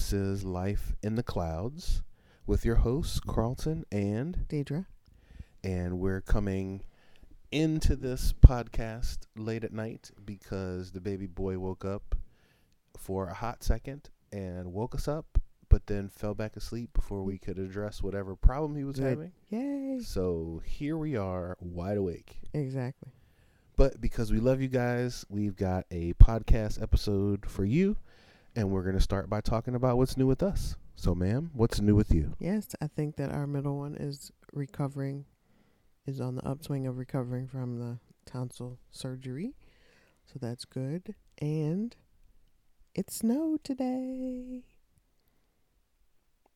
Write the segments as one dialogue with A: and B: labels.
A: This is Life in the Clouds with your hosts, Carlton and
B: Deidre.
A: and we're coming into this podcast late at night because the baby boy woke up for a hot second and woke us up, but then fell back asleep before we could address whatever problem he was
B: Good.
A: having.
B: Yay.
A: So here we are, wide awake.
B: Exactly.
A: But because we love you guys, we've got a podcast episode for you, and we're going to start by talking about what's new with us. So, ma'am, what's new with you?
B: Yes, I think that our middle one is recovering, is on the upswing of recovering from the tonsil surgery. So that's good. And it snowed today.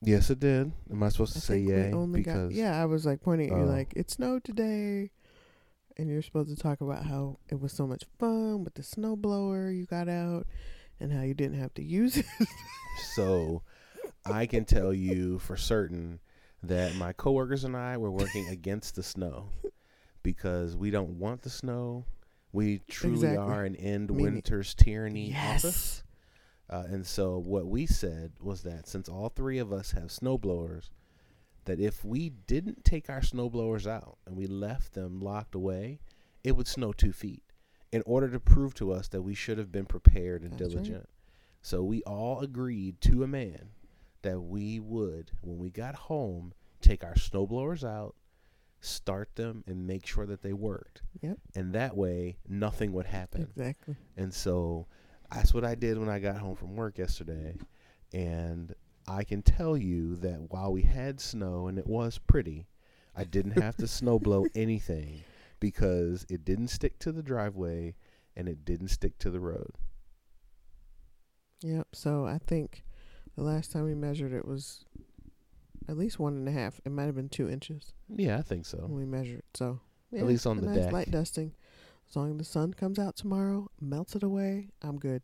A: Yes, it did. Am I supposed to
B: I
A: say yay? Because
B: got, yeah, I was like pointing at you
A: Oh.
B: like, it snowed today. And you're supposed to talk about how it was so much fun with the snow blower you got out and how you didn't have to use it.
A: so I can tell you for certain that my coworkers and I were working against the snow because we don't want the snow. We truly
B: Exactly.
A: are an end winter's tyranny
B: Yes.
A: office. Uh, and so what we said was that since all three of us have snowblowers, that if we didn't take our snowblowers out and we left them locked away, it would snow two feet. In order to prove to us that we should have been prepared and
B: That's right.
A: diligent. So we all agreed to a man that we would, when we got home, take our snowblowers out, start them, and make sure that they worked.
B: Yep.
A: And that way, nothing would happen.
B: Exactly.
A: And so that's what I did when I got home from work yesterday. And I can tell you that while we had snow and it was pretty, I didn't have to snow blow anything because it didn't stick to the driveway and it didn't stick to the road.
B: Yep. So I think the last time we measured it was at least one and a half. It might have been two inches
A: Yeah, I think so.
B: when we measured. So yeah,
A: least on the
B: nice
A: deck.
B: light dusting. As long as the sun comes out tomorrow, melts it away, I'm good.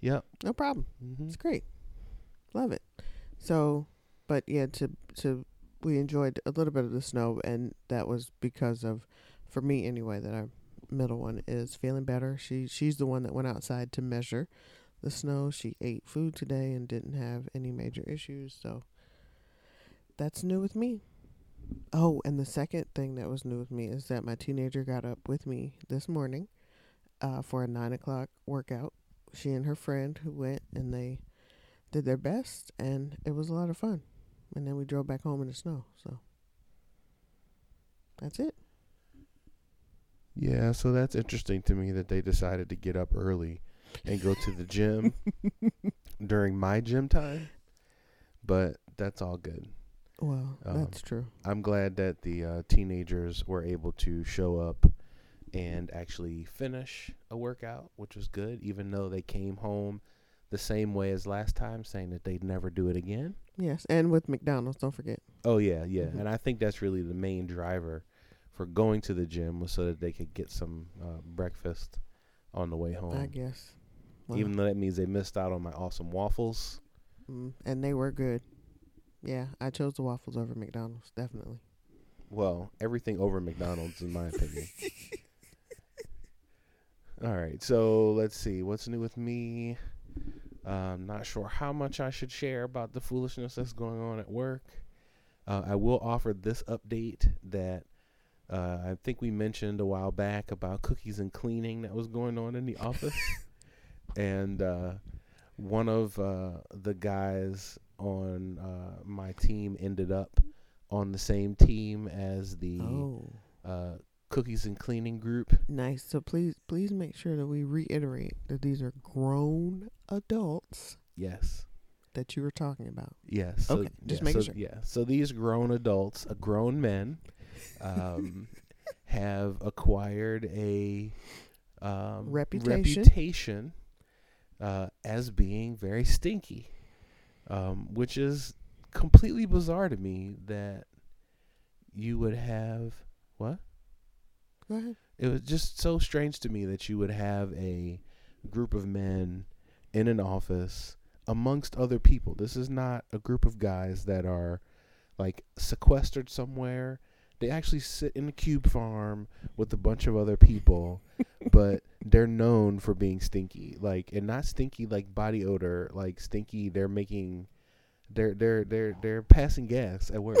A: Yep.
B: No problem.
A: hmm
B: It's great. Love it. So, but yeah, to to we enjoyed a little bit of the snow, and that was because of, for me anyway, that our middle one is feeling better. She she's the one that went outside to measure the snow. She ate food today and didn't have any major issues. So that's new with me. Oh, and the second thing that was new with me is that my teenager got up with me this morning uh, for a nine o'clock workout. She and her friend who went and they did their best, and it was a lot of fun. And then we drove back home in the snow. So that's it.
A: Yeah, so that's interesting to me that they decided to get up early and go to the gym during my gym time. But that's all good.
B: Well,
A: Um,
B: that's true.
A: I'm glad that the uh, teenagers were able to show up and actually finish a workout, which was good, even though they came home the same way as last time, saying that they'd never do it again.
B: Yes, and with McDonald's, don't forget.
A: Oh, yeah, yeah.
B: Mhm.
A: And I think that's really the main driver for going to the gym was so that they could get some uh, breakfast on the way home.
B: I guess.
A: Even though that means they missed out on my awesome waffles.
B: mm, and they were good. Yeah, I chose the waffles over McDonald's, definitely.
A: Well, everything over McDonald's, in my opinion. All right, so let's see what's new with me. I'm not sure how much I should share about the foolishness that's going on at work. Uh, I will offer this update that uh, I think we mentioned a while back about cookies and cleaning that was going on in the office, and uh, one of uh, the guys on uh, my team ended up on the same team as the
B: Oh,
A: uh, cookies and cleaning group.
B: nice. So please, please make sure that we reiterate that these are grown adults
A: Yes.
B: that you were talking about.
A: Yes. So,
B: Okay, just
A: yeah,
B: making
A: so,
B: sure.
A: Yeah. So these grown adults, uh, grown men, um, have acquired a um,
B: Reputation.
A: reputation uh, as being very stinky, um, which is completely bizarre to me that you would have what?
B: Go ahead.
A: it was just so strange to me that you would have a group of men in an office amongst other people. This is not a group of guys that are like sequestered somewhere. They actually sit in a cube farm with a bunch of other people, but they're known for being stinky, like and not stinky like body odor, like stinky. They're making, they're they're they're they're passing gas at work,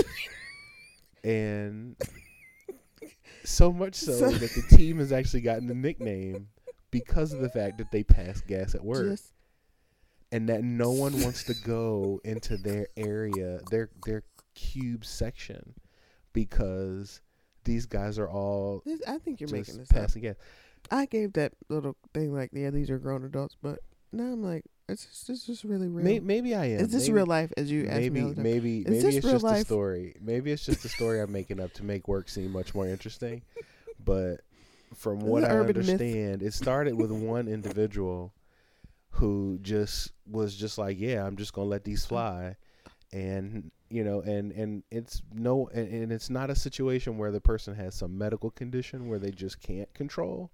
A: and so much so,
B: So-
A: that the team has actually gotten the nickname because of the fact that they pass gas at work,
B: Just
A: and that no one wants to go into their area, their their cube section, because these guys are all
B: this, I think you're making this up.
A: passing gas.
B: I gave that little thing like, yeah, these are grown adults, but now I'm like, it's just, it's just really real.
A: Maybe, maybe I am.
B: Is this
A: maybe,
B: real life? As you asked me,
A: maybe
B: all the time?
A: maybe
B: Is
A: maybe
B: this
A: it's
B: real
A: just a
B: life?
A: story. Maybe it's just a story I'm making up to make work seem much more interesting. But from what I
B: urban myth.
A: understand, it started with one individual who just was just like, "Yeah, I'm just gonna let these uh, fly," and you know, and and it's no, and, and it's not a situation where the person has some medical condition where they just can't control.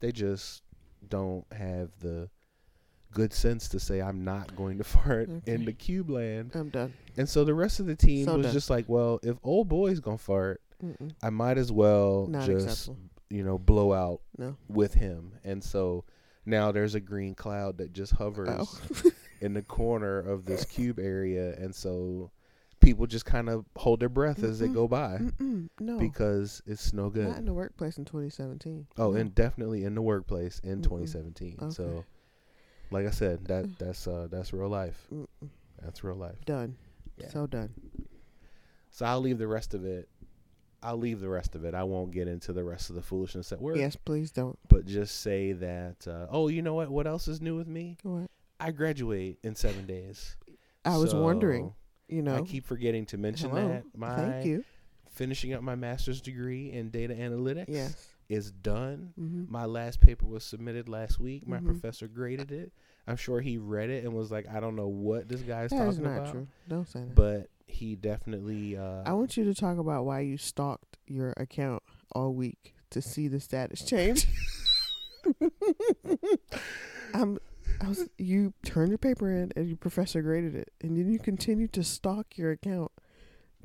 A: They just don't have the good sense to say, "I'm not going to fart in the cube land."
B: I'm done.
A: And so the rest of the team
B: So
A: was
B: done.
A: just like, well, if old boy's gonna fart,
B: Mm-mm.
A: I might as well
B: Not
A: just
B: acceptable.
A: you know blow out
B: No.
A: with him. And so now there's a green cloud that just hovers
B: Oh.
A: in the corner of this cube area, and so people just kind of hold their breath as they go by
B: Mm-mm. No.
A: because it's no good.
B: Not in the workplace in 2017.
A: Oh,
B: No.
A: and definitely in the workplace in
B: Mm-mm.
A: 2017.
B: Okay.
A: So, like I said, that that's uh that's real life.
B: Mm-mm.
A: That's real life.
B: done.
A: Yeah.
B: So done.
A: So I'll leave the rest of it. I'll leave the rest of it. I won't get into the rest of the foolishness at work.
B: Yes, please don't.
A: But just say that. Uh, oh, you know what? What else is new with me?
B: What?
A: I graduate in seven days.
B: I was
A: So,
B: wondering. You know.
A: I keep forgetting to mention
B: Hello.
A: that my
B: Thank you.
A: finishing up my master's degree in data analytics
B: Yes.
A: is done.
B: Mm-hmm.
A: My last paper was submitted last week. My
B: Mhm.
A: professor graded it. I'm sure he read it and was like, I don't know what this
B: That is
A: talking
B: not
A: about.
B: true. Don't say that.
A: But he definitely. Uh,
B: I want you to talk about why you stalked your account all week to see the status change. I'm, I was, you turned your paper in and your professor graded it, and then you continued to stalk your account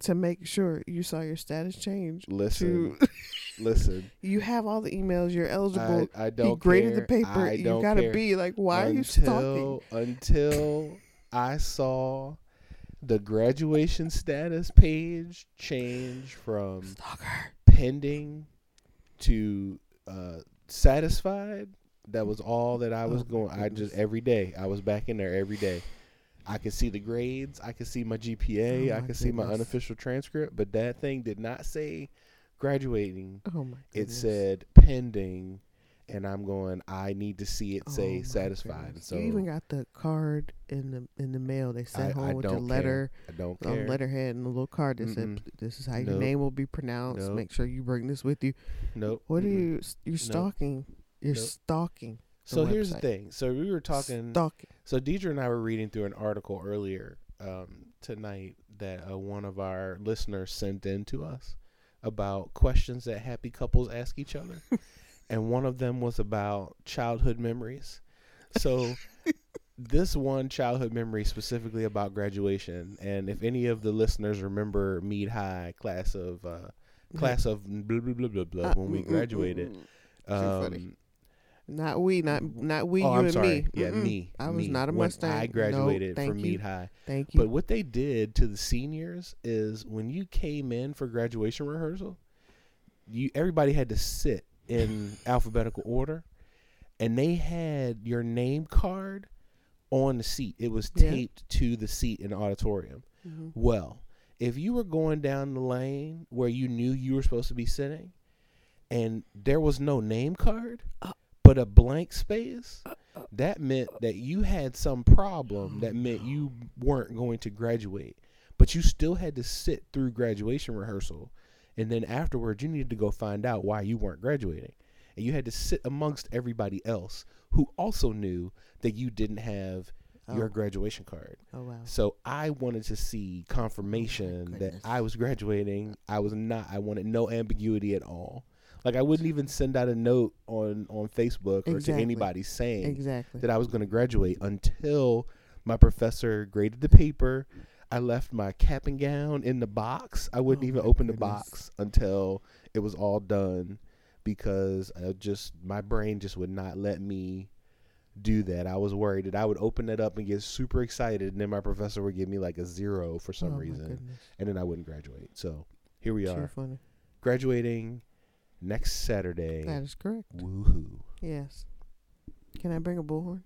B: to make sure you saw your status change.
A: listen,
B: To
A: listen.
B: you have all the emails, you're eligible.
A: I, I don't
B: he graded
A: care.
B: the paper. You gotta be like, why are you
A: until,
B: stalking?
A: Until I saw the graduation status page change from
B: Stalker.
A: pending to uh, satisfied. That was all that I was
B: Oh
A: going. I just every day I was back in there every day. I could see the grades. I could see my GPA.
B: Oh
A: I
B: my
A: could see my unofficial transcript. But that thing did not say graduating.
B: Oh my.
A: It said pending, and I'm going. I need to see it
B: Oh
A: say
B: my
A: satisfied.
B: goodness.
A: So
B: you even got the card in the in the mail. They sent
A: I- I
B: home with the letter
A: I don't
B: on
A: care.
B: letterhead and a little card that
A: Mm-mm.
B: said, "This is how your
A: Nope.
B: name will be pronounced.
A: Nope.
B: Make sure you bring this with you."
A: Nope.
B: What are
A: Mm-mm.
B: you? You're stalking. You're
A: Nope.
B: stalking. the
A: So here's the thing. So we were talking.
B: Stalking.
A: So Deidre and I were reading through an article earlier um, tonight that uh, one of our listeners sent in to us about questions that happy couples ask each other, and one of them was about childhood memories. So this one childhood memory specifically about graduation, and if any of the listeners remember Mead High class of uh, class of blah blah blah blah blah
B: Uh,
A: when we
B: mm, mm,
A: graduated.
B: mm, funny.
A: Um,
B: Not we. Not not we.
A: oh,
B: you
A: I'm
B: and
A: sorry.
B: me.
A: Yeah,
B: Mm-mm.
A: me.
B: I was
A: me,
B: not a
A: when
B: Mustang.
A: I
B: No,
A: graduated
B: thank
A: from
B: you.
A: Mead High.
B: Thank you.
A: But what they did to the seniors is when you came in for graduation rehearsal, you everybody had to sit in alphabetical order, and they had your name card on the seat. It was
B: Yeah.
A: taped to the seat in the auditorium.
B: Mhm.
A: Well, if you were going down the lane where you knew you were supposed to be sitting, and there was no name card,
B: Uh.
A: But a blank space, uh, uh, that meant uh, that you had some problem oh that
B: Oh,
A: meant you weren't going to graduate. But you still had to sit through graduation rehearsal, and then afterwards you needed to go find out why you weren't graduating. And you had to sit amongst everybody else who also knew that you didn't have oh. your
B: Oh.
A: graduation card.
B: Oh wow.
A: So I wanted to see oh confirmation that. I was graduating. I was not. I wanted no ambiguity at all. Like I wouldn't even send out a note on on Facebook or to anybody saying
B: Exactly.
A: that I was going to graduate until my professor graded the paper. I left my cap and gown in the box. I wouldn't
B: Oh
A: even open the box until it was all done because I just my brain just would not let me do that. I was worried that I would open it up and get super excited, and then my professor would give me like a zero for some
B: Oh,
A: reason, and then I wouldn't graduate. So here we are,
B: funny.
A: graduating next Saturday.
B: That is correct.
A: Woohoo!
B: Yes. Can I bring a bullhorn?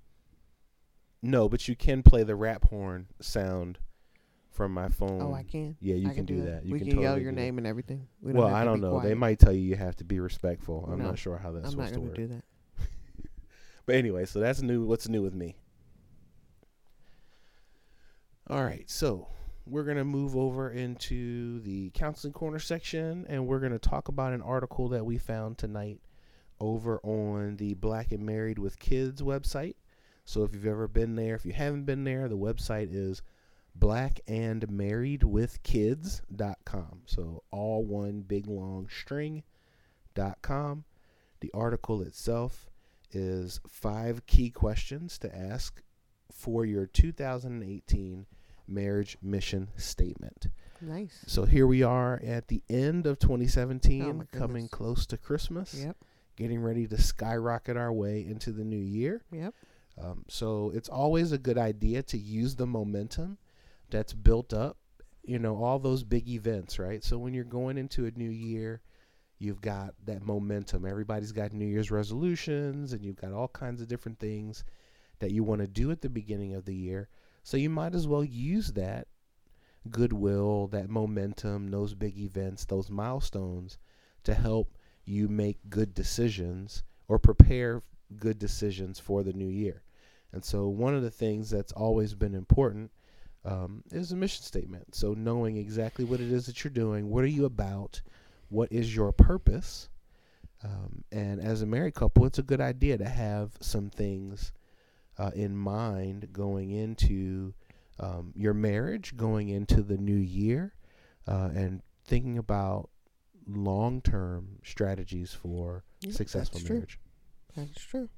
A: No, but you can play the rap horn sound from my phone.
B: Oh, I can.
A: Yeah, you
B: I
A: can, do that. You
B: we
A: can,
B: can, yell your
A: that.
B: name and everything. We
A: well, I don't know. They might tell you you have to be respectful. I'm
B: No,
A: not sure how that's
B: I'm
A: supposed to
B: going
A: work.
B: to do that.
A: But anyway, so that's new. What's new with me? All right, so we're gonna move over into the counseling corner section, and we're gonna talk about an article that we found tonight over on the Black and Married with Kids website. So if you've ever been there, if you haven't been there, the website is blackandmarriedwithkids.com. So all one big long string dot com. The article itself is five key questions to ask for your 2018 marriage mission statement.
B: Nice.
A: So here we are at the end of 2017,
B: Oh
A: coming close to Christmas,
B: Yep.
A: getting ready to skyrocket our way into the new year.
B: Yep.
A: Um, so it's always a good idea to use the momentum that's built up, you know, all those big events, right? So when you're going into a new year, you've got that momentum. Everybody's got New Year's resolutions and you've got all kinds of different things that you want to do at the beginning of the year. So you might as well use that goodwill, that momentum, those big events, those milestones to help you make good decisions or prepare good decisions for the new year. And so, one of the things that's always been important um, is a mission statement. So, knowing exactly what it is that you're doing, what are you about, what is your purpose. Um, and as a married couple, it's a good idea to have some things uh, in mind going into um, your marriage, going into the new year, uh, and thinking about long term strategies for successful
B: that's true.
A: marriage.
B: That's true.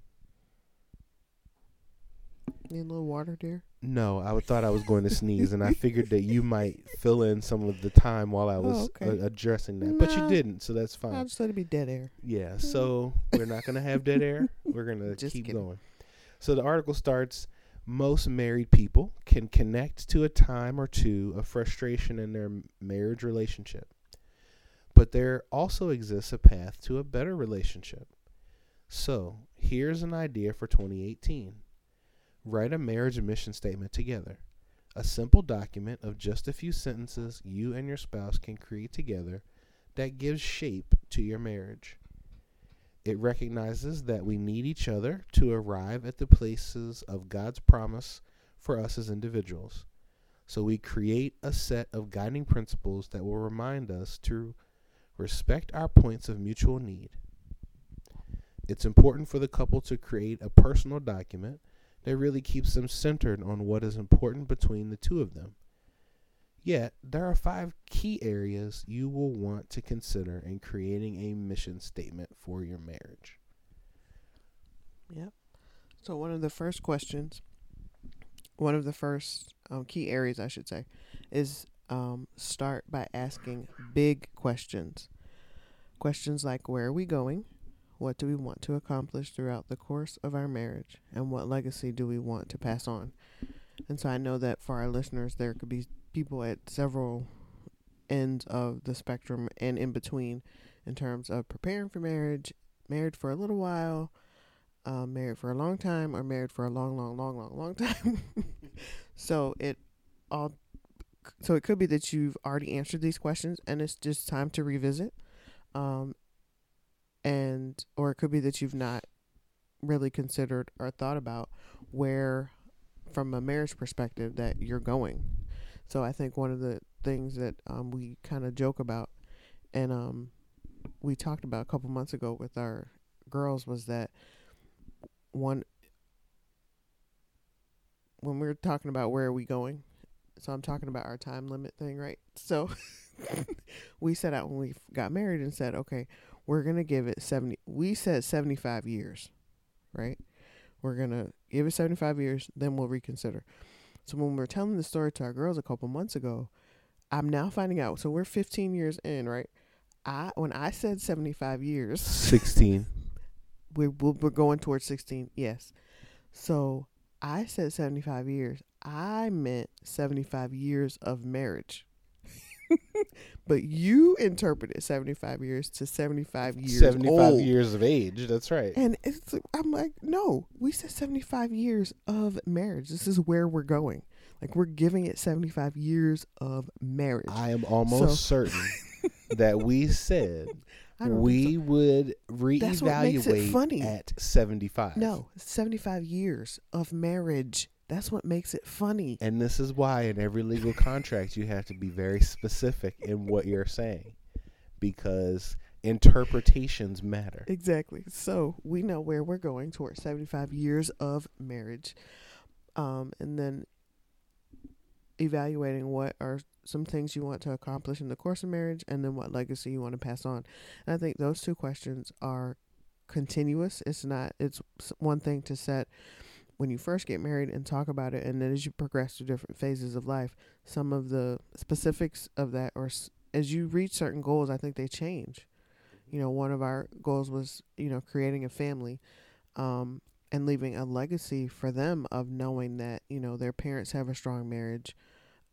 B: Need a little water, dear?
A: No, I thought I was going to sneeze, and I figured that you might fill in some of the time while I was
B: Oh, okay.
A: uh, addressing that, but you didn't, so that's fine.
B: I just let it be dead air.
A: Yeah, so we're not going to have dead air. We're going to keep
B: kidding.
A: going. So the article starts most married people can connect to a time or two of frustration in their marriage relationship. But there also exists a path to a better relationship. So, here's an idea for 2018. Write a marriage mission statement together. A simple document of just a few sentences you and your spouse can create together that gives shape to your marriage. It recognizes that we need each other to arrive at the places of God's promise for us as individuals. So we create a set of guiding principles that will remind us to respect our points of mutual need. It's important for the couple to create a personal document that really keeps them centered on what is important between the two of them. Yet, there are five key areas you will want to consider in creating a mission statement for your marriage.
B: Yep. So one of the first questions, one of the first um, key areas, I should say, is um, start by asking big questions. Questions like where are we going? What do we want to accomplish throughout the course of our marriage? And what legacy do we want to pass on? And so I know that for our listeners, there could be people at several ends of the spectrum and in between in terms of preparing for marriage, married for a little while, um, married for a long time or married for a long, long, long, long, long time. so it all, so it could be that you've already answered these questions and it's just time to revisit, um, and or it could be that you've not really considered or thought about where, from a marriage perspective, that you're going. So I think one of the things that um, we kind of joke about, and um, we talked about a couple months ago with our girls was that one when we are talking about where are we going so i'm talking about our time limit thing right? So we set out when we got married and said okay we're gonna give it 70 we said 75 years right? We're gonna give it 75 years then we'll reconsider so when we were telling the story to our girls a couple months ago i'm now finding out so we're 15 years in right I when I said 75 years,
A: 16.
B: we're we're we're going towards 16. Yes. So I said 75 years. I meant 75 years of marriage. but you interpreted 75 years to 75 years
A: 75
B: old.
A: years of age. That's right.
B: And it's I'm like, no, we said 75 years of marriage. This is where we're going. Like we're giving it 75 years of marriage.
A: I am almost certain that we said
B: I don't think
A: we
B: so.
A: would
B: That's what makes it
A: reevaluate
B: funny.
A: at 75.
B: No, 75 years of marriage. That's what makes it funny.
A: And this is why in every legal contract you have to be very specific in what you're saying because interpretations matter.
B: Exactly. So we know where we're going towards 75 years of marriage. Um, and then evaluating what are some things you want to accomplish in the course of marriage and then what legacy you want to pass on. And I think those two questions are continuous. It's not, it's one thing to set when you first get married and talk about it. And then as you progress through different phases of life, some of the specifics of that or s- as you reach certain goals, I think they change you know one of our goals was you know creating a family um and leaving a legacy for them of knowing that you know their parents have a strong marriage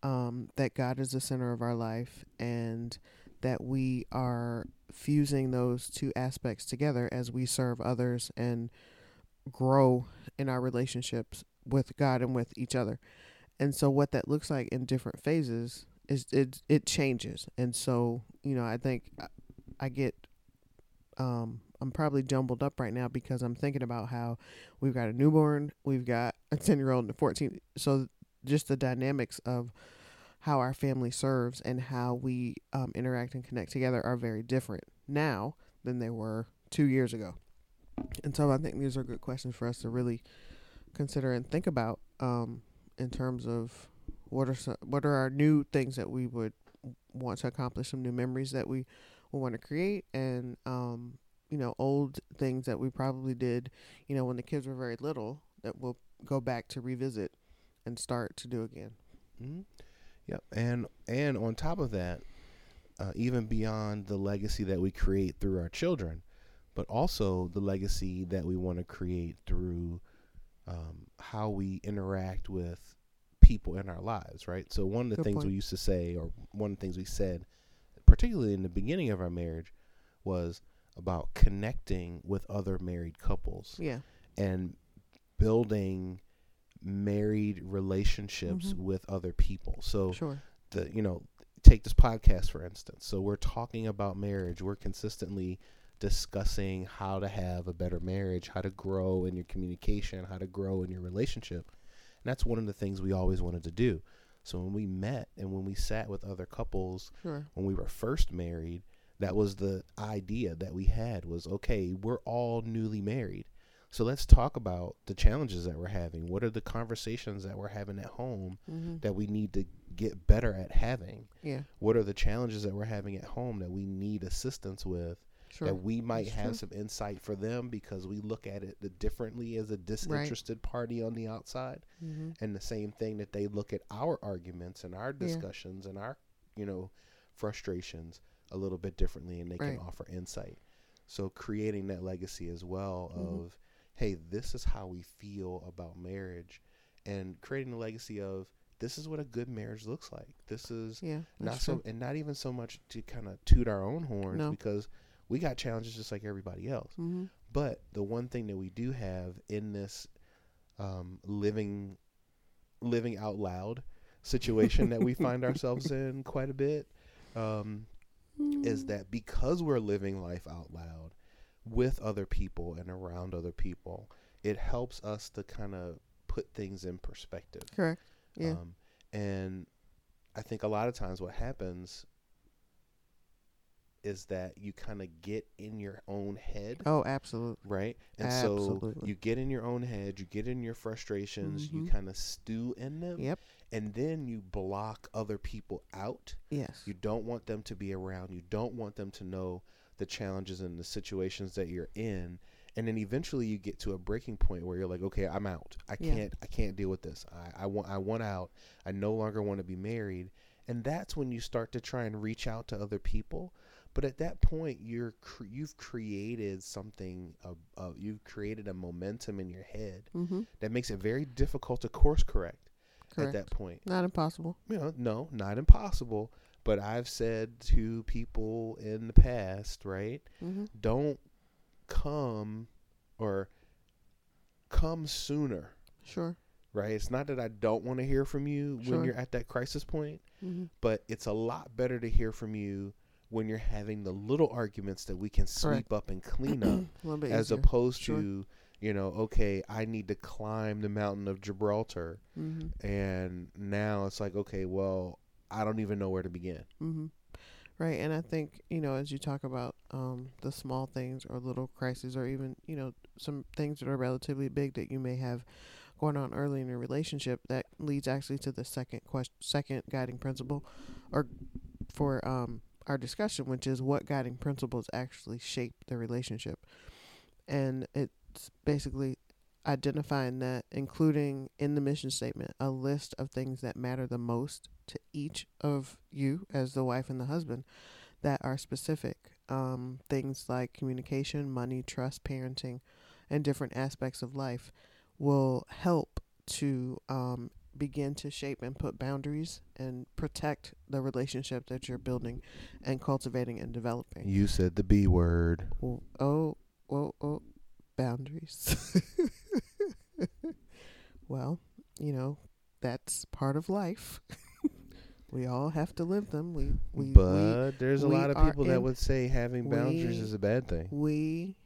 B: um that God is the center of our life and that we are fusing those two aspects together as we serve others and grow in our relationships with God and with each other. And so what that looks like in different phases is it it changes. And so, you know, I think I- get um I'm probably jumbled up right now because I'm thinking about how we've got a newborn, we've got a 10-year-old and a 14 so just the dynamics of how our family serves and how we um, interact and connect together are very different now than they were two years ago. And so I think these are good questions for us to really consider and think about um, in terms of what are some, what are our new things that we would want to accomplish, some new memories that we will want to create, and um, you know old things that we probably did, you know, when the kids were very little that we'll go back to revisit and start to do again.
A: Mhm. Yep. And and on top of that, uh, even beyond the legacy that we create through our children, but also the legacy that we want to create through um, how we interact with people in our lives, right? So one of the
B: Good
A: things
B: point.
A: we used to say, or one of the things we said, particularly in the beginning of our marriage, was about connecting with other married couples
B: Yeah.
A: and building married relationships
B: Mhm.
A: with other people. So
B: Sure.
A: the you know take this podcast for instance. So we're talking about marriage. We're consistently discussing how to have a better marriage, how to grow in your communication, how to grow in your relationship. And that's one of the things we always wanted to do. So when we met and when we sat with other couples
B: Sure.
A: when we were first married, that was the idea that we had was okay, we're all newly married. So let's talk about the challenges that we're having. What are the conversations that we're having at home
B: Mm-hmm.
A: that we need to get better at having?
B: Yeah.
A: What are the challenges that we're having at home that we need assistance with?
B: Sure.
A: That we might
B: That's
A: have
B: true.
A: some insight for them because we look at it differently as a disinterested party on the outside
B: mm-hmm.
A: and the same thing that they look at our arguments and our
B: Yeah.
A: discussions and our you know frustrations a little bit differently and they
B: Right.
A: can offer insight so creating that legacy as well
B: Mhm.
A: of hey this is how we feel about marriage and creating a legacy of this is what a good marriage looks like this is
B: Yeah.
A: not so
B: true.
A: and not even so much to kind of toot our own horns
B: No.
A: because we got challenges just like everybody else
B: Mm-hmm.
A: but the one thing that we do have in this um, living living out loud situation that we find ourselves in quite a bit um, is that because we're living life out loud with other people and around other people, it helps us to kind of put things in perspective.
B: correct? Yeah.
A: Um, and I think a lot of times what happens is that you kind of get in your own head
B: oh, absolutely.
A: right? And so
B: Absolutely.
A: you get in your own head, you get in your frustrations, you
B: Mhm.
A: kind of stew in them,
B: Yep.
A: and then you block other people out.
B: Yes.
A: You don't want them to be around. You don't want them to know the challenges and the situations that you're in. And then eventually you get to a breaking point where you're like, okay, I'm out. I
B: Yeah.
A: can't. I can't deal with this. I, I want. I want out. I no longer want to be married. And that's when you start to try and reach out to other people. But at that point, you're cr- you've created something. Of, of, you've created a momentum in your head
B: Mm-hmm.
A: that makes it very difficult to course correct
B: Correct.
A: at that point.
B: Not impossible.
A: You know, no, not impossible. But I've said to people in the past, right?
B: Mm-hmm.
A: Don't come or come sooner,
B: Sure.
A: right? It's not that I don't want to hear from you
B: Sure.
A: when you're at that crisis point,
B: Mm-hmm.
A: but it's a lot better to hear from you when you're having the little arguments that we can sweep up and clean up as
B: easier.
A: opposed
B: Sure.
A: to you know okay i need to climb the mountain of gibraltar
B: Mm-hmm.
A: and now it's like okay well i don't even know where to begin
B: Mm-hmm. Right, and I think you know as you talk about um, the small things or little crises, or even you know some things that are relatively big that you may have going on early in your relationship, that leads actually to the second question, second guiding principle, or for um, our discussion, which is what guiding principles actually shape the relationship, and it's basically identifying that, including in the mission statement, a list of things that matter the most to each of you as the wife and the husband that are specific. Um, things like communication, money, trust, parenting, and different aspects of life will help to um, begin to shape and put boundaries and protect the relationship that you're building and cultivating and developing.
A: you said the b word
B: Oh, oh, oh, oh boundaries. well, you know, that's part of life. we all have to live them. We we
A: but there's a
B: we
A: lot of people that would say having boundaries
B: we-
A: is a bad thing
B: we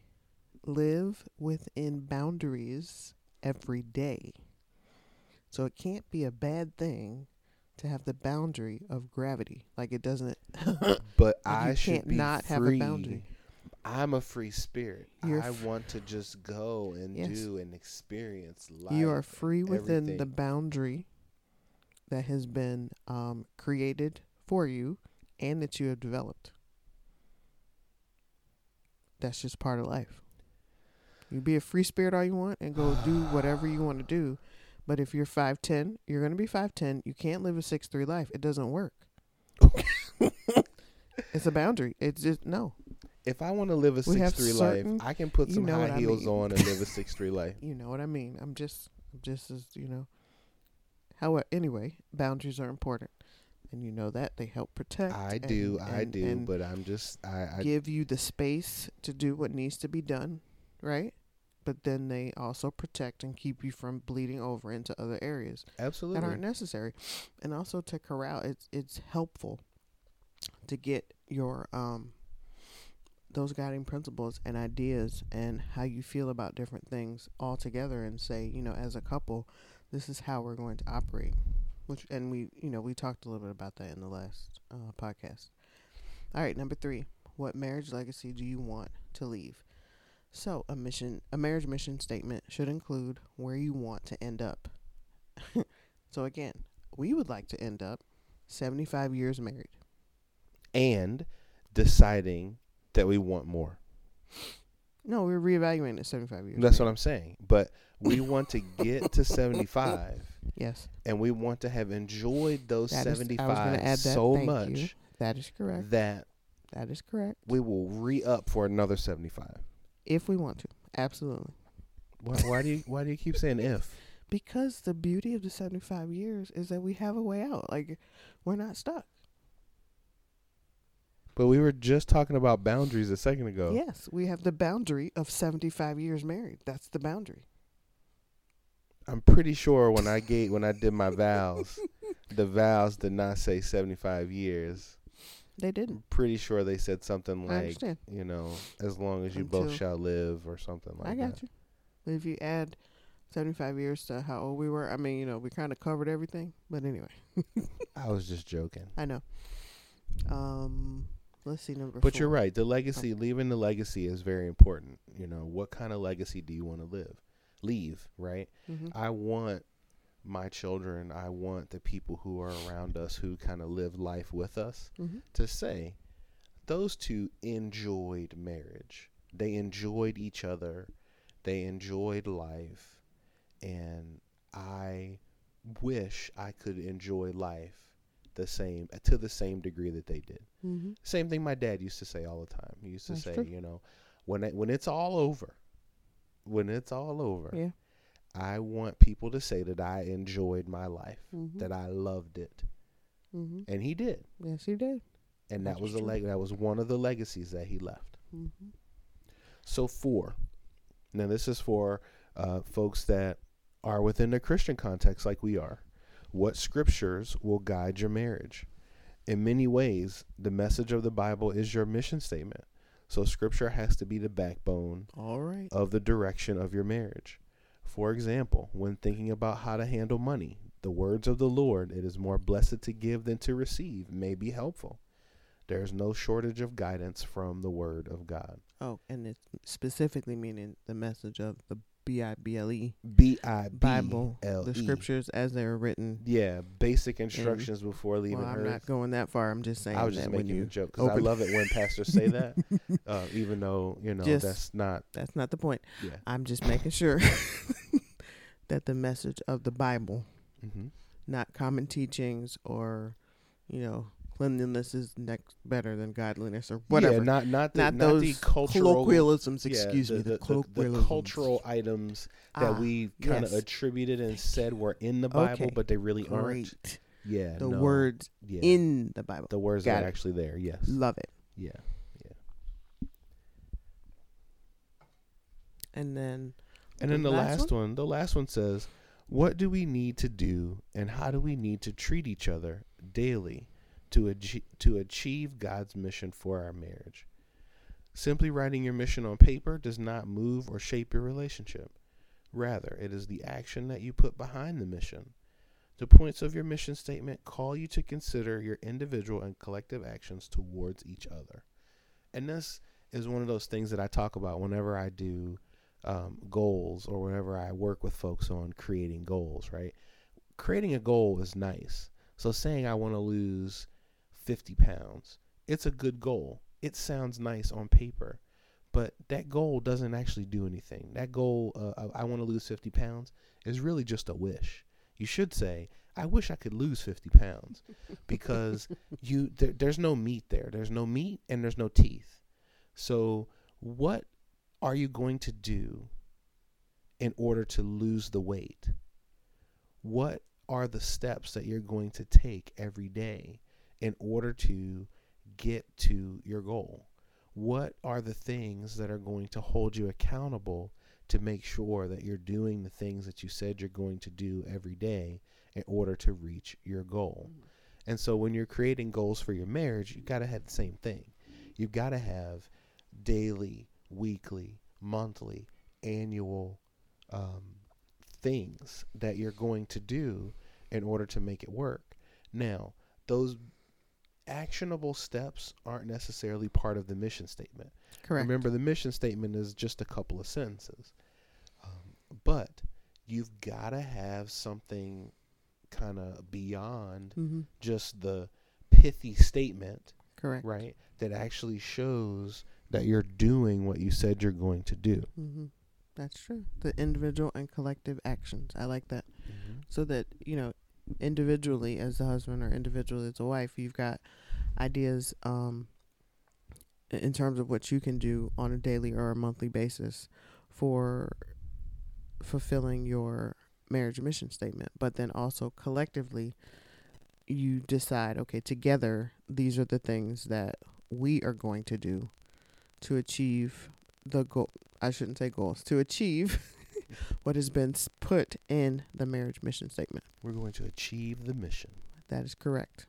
B: live within boundaries every day. So it can't be a bad thing to have the boundary of gravity. Like it doesn't
A: but i
B: you
A: should
B: not have a boundary.
A: i'm a free spirit
B: You're
A: i want to just go and
B: Yes.
A: do and experience life
B: you are free within the boundary that has been um, created for you and that you have developed. That's just part of life. You be a free spirit all you want and go do whatever you want to do. But if you're 5'10, you're going to be 5'10. You can't live a six three life. It doesn't work. it's a boundary. It's just, no.
A: if i want to live a
B: We
A: 6-3
B: certain-
A: life i can put some high
B: what I
A: heels
B: mean.
A: on and live a 6-3 life
B: You know what I mean. I'm just, I'm just as, you know. However, anyway, boundaries are important. And you know that. They help protect.
A: I
B: and-
A: do, I do, but I'm just I, I
B: give you the space to do what needs to be done, right? But then they also protect and keep you from bleeding over into other areas
A: absolutely that
B: aren't necessary, and also to corral. It's it's helpful to get your um those guiding principles and ideas and how you feel about different things all together and say, you know, as a couple, this is how we're going to operate. Which and we, you know, we talked a little bit about that in the last uh, podcast. All right, number three. What marriage legacy do you want to leave? So, a mission, a marriage mission statement should include where you want to end up. so, again, we would like to end up 75 years married.
A: and deciding that we want more.
B: No, we're reevaluating at 75 years.
A: That's
B: married.
A: what I'm saying. But we want to get to 75
B: Yes,
A: and we want to have enjoyed those
B: That is- I was
A: 75
B: add that.
A: so
B: Thank
A: much
B: you. that is correct.
A: that
B: That is correct.
A: we will re-up for another 75.
B: If we want to, absolutely.
A: Why, why do you why do you keep saying if?
B: Because the beauty of the 75 years is that we have a way out. Like, we're not stuck.
A: But we were just talking about boundaries a second ago.
B: Yes, we have the boundary of 75 years married. That's the boundary.
A: I'm pretty sure when I gave when I did my vows, the vows did not say 75 years.
B: They didn't.
A: Pretty sure they said something like, you know, as long as you both shall live or something like that.
B: I got
A: that.
B: you. If you add 75 years to how old we were, I mean, you know, we kind of covered everything. But anyway,
A: I was just joking.
B: I know. Um, let's see number
A: But
B: four.
A: you're right. The legacy, leaving the legacy is very important. You know, what kind of legacy do you want to live? Leave, right?
B: Mhm.
A: I want my children, I want the people who are around us who kind of live life with us
B: Mhm.
A: to say those two enjoyed marriage. They enjoyed each other. They enjoyed life. And I wish I could enjoy life the same to the same degree that they did.
B: Mm-hmm.
A: Same thing my dad used to say all the time. He used to
B: That's
A: say,
B: true.
A: you know, when it, when it's all over, when it's all over,
B: Yeah.
A: I want people to say that I enjoyed my life,
B: Mm-hmm.
A: that I loved it,
B: mm-hmm.
A: and he did.
B: Yes, he did.
A: And that was a leg. That was one of the legacies that he left.
B: Mm-hmm.
A: So four. Now this is for uh, folks that are within the Christian context, like we are. What scriptures will guide your marriage? In many ways, the message of the Bible is your mission statement. So scripture has to be the backbone
B: All right.
A: of the direction of your marriage. For example, when thinking about how to handle money, the words of the Lord, it is more blessed to give than to receive, may be helpful. There is no shortage of guidance from the word of God.
B: Oh, and it's specifically meaning the message of the B I B L E
A: B I B
B: Bible, the scriptures as they were written.
A: Yeah, basic instructions before leaving
B: Well, I'm
A: Earth.
B: not going that far. I'm just saying
A: I was just making a joke because I love it when pastors say that, uh, even though you know
B: Just-
A: that's not.
B: that's not the point.
A: Yeah.
B: I'm just making sure that the message of the Bible,
A: hmm
B: not common teachings or, you know, cleanliness is next better than godliness or whatever.
A: Yeah, not not the,
B: not
A: not,
B: those
A: the cultural
B: colloquialisms.
A: yeah,
B: Excuse
A: the,
B: me.
A: the,
B: The,
A: the, the cultural items that
B: Ah,
A: we kind of
B: yes.
A: attributed and said were in the Bible,
B: Okay,
A: but they really aren't. Yeah,
B: The
A: no,
B: words
A: yeah,
B: in the Bible.
A: the words
B: Got
A: that
B: it.
A: are actually there. Yes,
B: Love it.
A: yeah. yeah.
B: And then
A: And then the
B: last
A: last one? the last one says, "What do we need to do, and how do we need to treat each other daily to to achieve God's mission for our marriage?" Simply writing your mission on paper does not move or shape your relationship. Rather, it is the action that you put behind the mission. The points of your mission statement call you to consider your individual and collective actions towards each other. And this is one of those things that I talk about whenever I do um, goals or whenever I work with folks on creating goals, right? Creating a goal is nice. So saying I want to lose 50 pounds, it's a good goal. It sounds nice on paper, but that goal doesn't actually do anything. That goal, uh, of I want to lose 50 pounds, is really just a wish. You should say, I wish I could lose 50 pounds because you there, there's no meat there. There's no meat and there's no teeth. So what are you going to do in order to lose the weight? What are the steps that you're going to take every day in order to get to your goal? What are the things that are going to hold you accountable to make sure that you're doing the things that you said you're going to do every day in order to reach your goal? And so when you're creating goals for your marriage, you've got to have the same thing. You've got to have daily, weekly, monthly, annual um, things that you're going to do in order to make it work. Now, those actionable steps aren't necessarily part of the mission statement.
B: correct.
A: Remember, the mission statement is just a couple of sentences. Um, but you've got to have something kind of beyond
B: mm-hmm.
A: just the pithy statement,
B: Correct.
A: right? That actually shows that you're doing what you said you're going to do.
B: Mm-hmm. That's true. The individual and collective actions. I like that. So that, you know, individually as the husband or individually as a wife, you've got ideas um, in terms of what you can do on a daily or a monthly basis for fulfilling your marriage mission statement. But then also collectively, you decide, okay, together, these are the things that we are going to do to achieve the goal. I shouldn't say goals, to achieve what has been put in the marriage mission statement.
A: We're going to achieve the mission.
B: That is correct.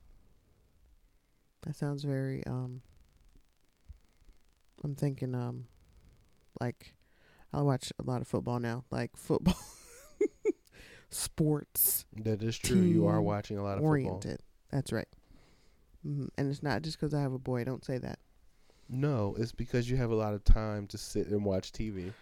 B: That sounds very um I'm thinking um like I watch a lot of football now, like football sports
A: That is true. You are watching a lot of football.
B: oriented. That's right. Mm-hmm. And it's not just because I have a boy. Don't say that.
A: No, it's because you have a lot of time to sit and watch TV.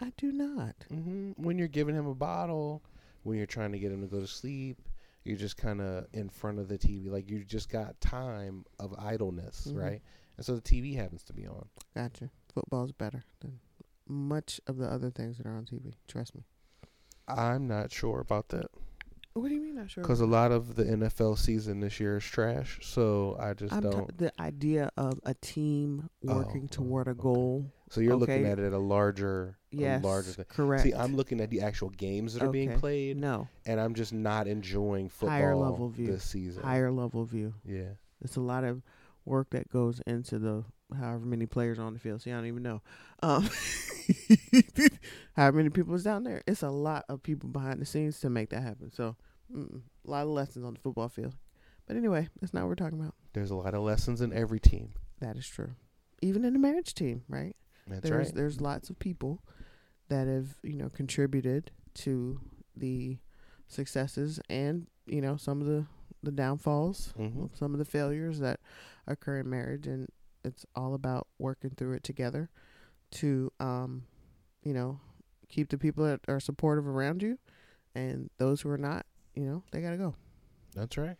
B: I do not.
A: hmm When you're giving him a bottle, when you're trying to get him to go to sleep, you're just kind of in front of the TV. Like you just got time of idleness,
B: Mhm.
A: right? And so the TV happens to be on.
B: Gotcha. Football's better than much of the other things that are on TV. Trust me.
A: I'm not sure about that.
B: What do you mean not sure?
A: Because a lot of the NFL season this year is trash. So I just
B: I'm
A: don't.
B: the idea of a team
A: Oh,
B: working
A: oh,
B: toward a
A: okay.
B: goal.
A: so you're looking at it at a larger,
B: Yes,
A: a larger thing.
B: correct.
A: See, I'm looking at the actual games that are being played,
B: no
A: and I'm just not enjoying football
B: Higher level view.
A: this season.
B: higher level view.
A: Yeah.
B: It's a lot of work that goes into the however many players on the field. See, I don't even know. Um, however many people is down there. It's a lot of people behind the scenes to make that happen. So, mm, a lot of lessons on the football field. But anyway, that's not what we're talking about.
A: There's a lot of lessons in every team.
B: That is true. Even in the marriage team, right?
A: That's
B: there's
A: right.
B: there's lots of people that have you know contributed to the successes and you know some of the the downfalls
A: Mhm.
B: some of the failures that occur in marriage and it's all about working through it together to um you know keep the people that are supportive around you and those who are not you know they got to go
A: That's right.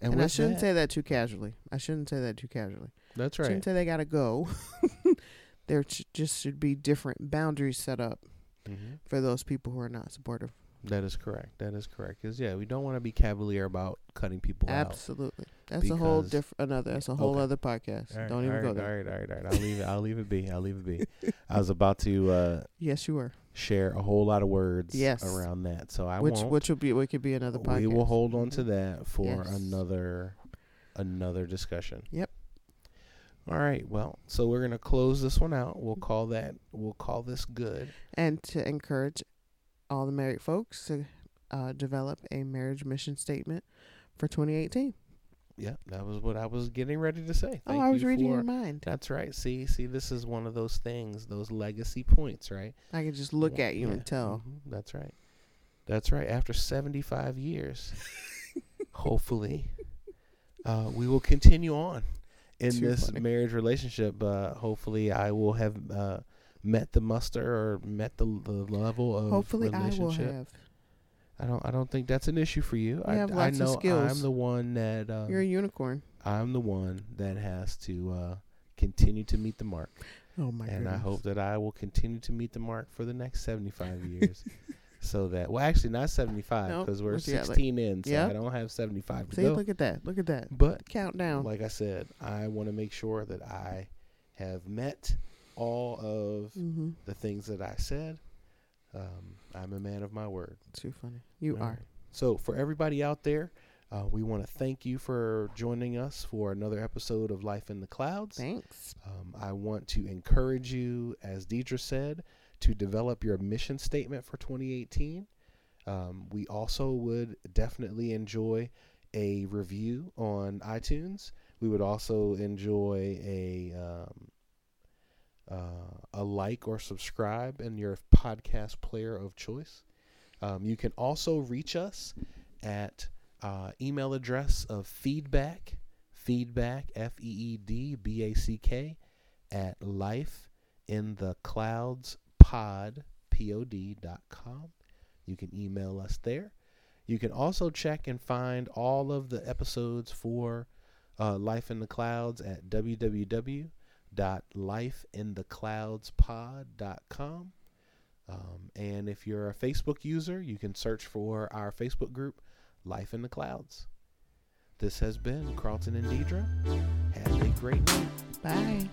B: and,
A: And,
B: I shouldn't
A: that-
B: say that too casually I shouldn't say that too casually
A: That's
B: I
A: right.
B: shouldn't say they got to go there sh- just should be different boundaries set up
A: hmm
B: for those people who are not supportive
A: That is correct. That is correct. Because yeah, we don't want to be cavalier about cutting people out.
B: Absolutely. That's a whole different another that's a whole
A: Okay.
B: other podcast.
A: Right,
B: Don't even
A: all
B: go there.
A: All right, all right, all right. I'll leave it. I'll leave it be. I'll leave it be. I was about to uh,
B: Yes, you were.
A: Share a whole lot of words
B: Yes.
A: around that, so I
B: which
A: won't.
B: which will be what could be another podcast.
A: we will hold on to
B: Mhm.
A: that for
B: Yes.
A: another another discussion.
B: Yep.
A: All right. Well, so we're gonna close this one out. We'll call that. We'll call this good.
B: And to encourage all the married folks to uh, develop a marriage mission statement for 2018.
A: Yeah, that was what I was getting ready to say.
B: oh, I was
A: you
B: reading
A: for,
B: your mind.
A: That's right. See, see, this is one of those things, those legacy points, right?
B: I could just look at you
A: Yeah,
B: and tell.
A: mhm, That's right. That's right. After 75 years, hopefully, uh, we will continue on in
B: Too
A: this
B: funny.
A: marriage relationship. Uh, hopefully, I will have uh, met the muster or met the, the level of
B: Hopefully, I will have.
A: I don't. I don't think that's an issue for you. I,
B: have
A: I
B: lots of skills.
A: I'm the one that. Um,
B: You're a unicorn.
A: I'm the one that has to uh, continue to meet the mark,
B: Oh my
A: and
B: goodness.
A: I hope that I will continue to meet the mark for the next 75 years. So that well, actually not 75
B: No,
A: because we're
B: what's the other-
A: 16 in, so
B: Yeah.
A: I don't have 75 to
B: See,
A: go.
B: look at that. Look at that.
A: But
B: Countdown.
A: like I said, I want to make sure that I have met all of
B: mm-hmm.
A: the things that I said. Um, I'm a man of my word.
B: Too funny. You
A: All
B: are.
A: right. So for everybody out there, uh, we want to thank you for joining us for another episode of Life in the Clouds.
B: Thanks.
A: Um, I want to encourage you, as Deidre said, to develop your mission statement for 2018. Um, we also would definitely enjoy a review on iTunes. We would also enjoy a um, uh, a like or subscribe in your podcast player of choice. Um, you can also reach us at uh, email address of feedback, feedback, F E E D B A C K, at life in the clouds pod, P O D dot com. You can email us there. You can also check and find all of the episodes for uh, Life in the Clouds at www.lifeinthecloudspod.com. Um, and if you're a Facebook user, you can search for our Facebook group, Life in the Clouds. This has been Carlton and Deidre. Have a great night.
B: Bye.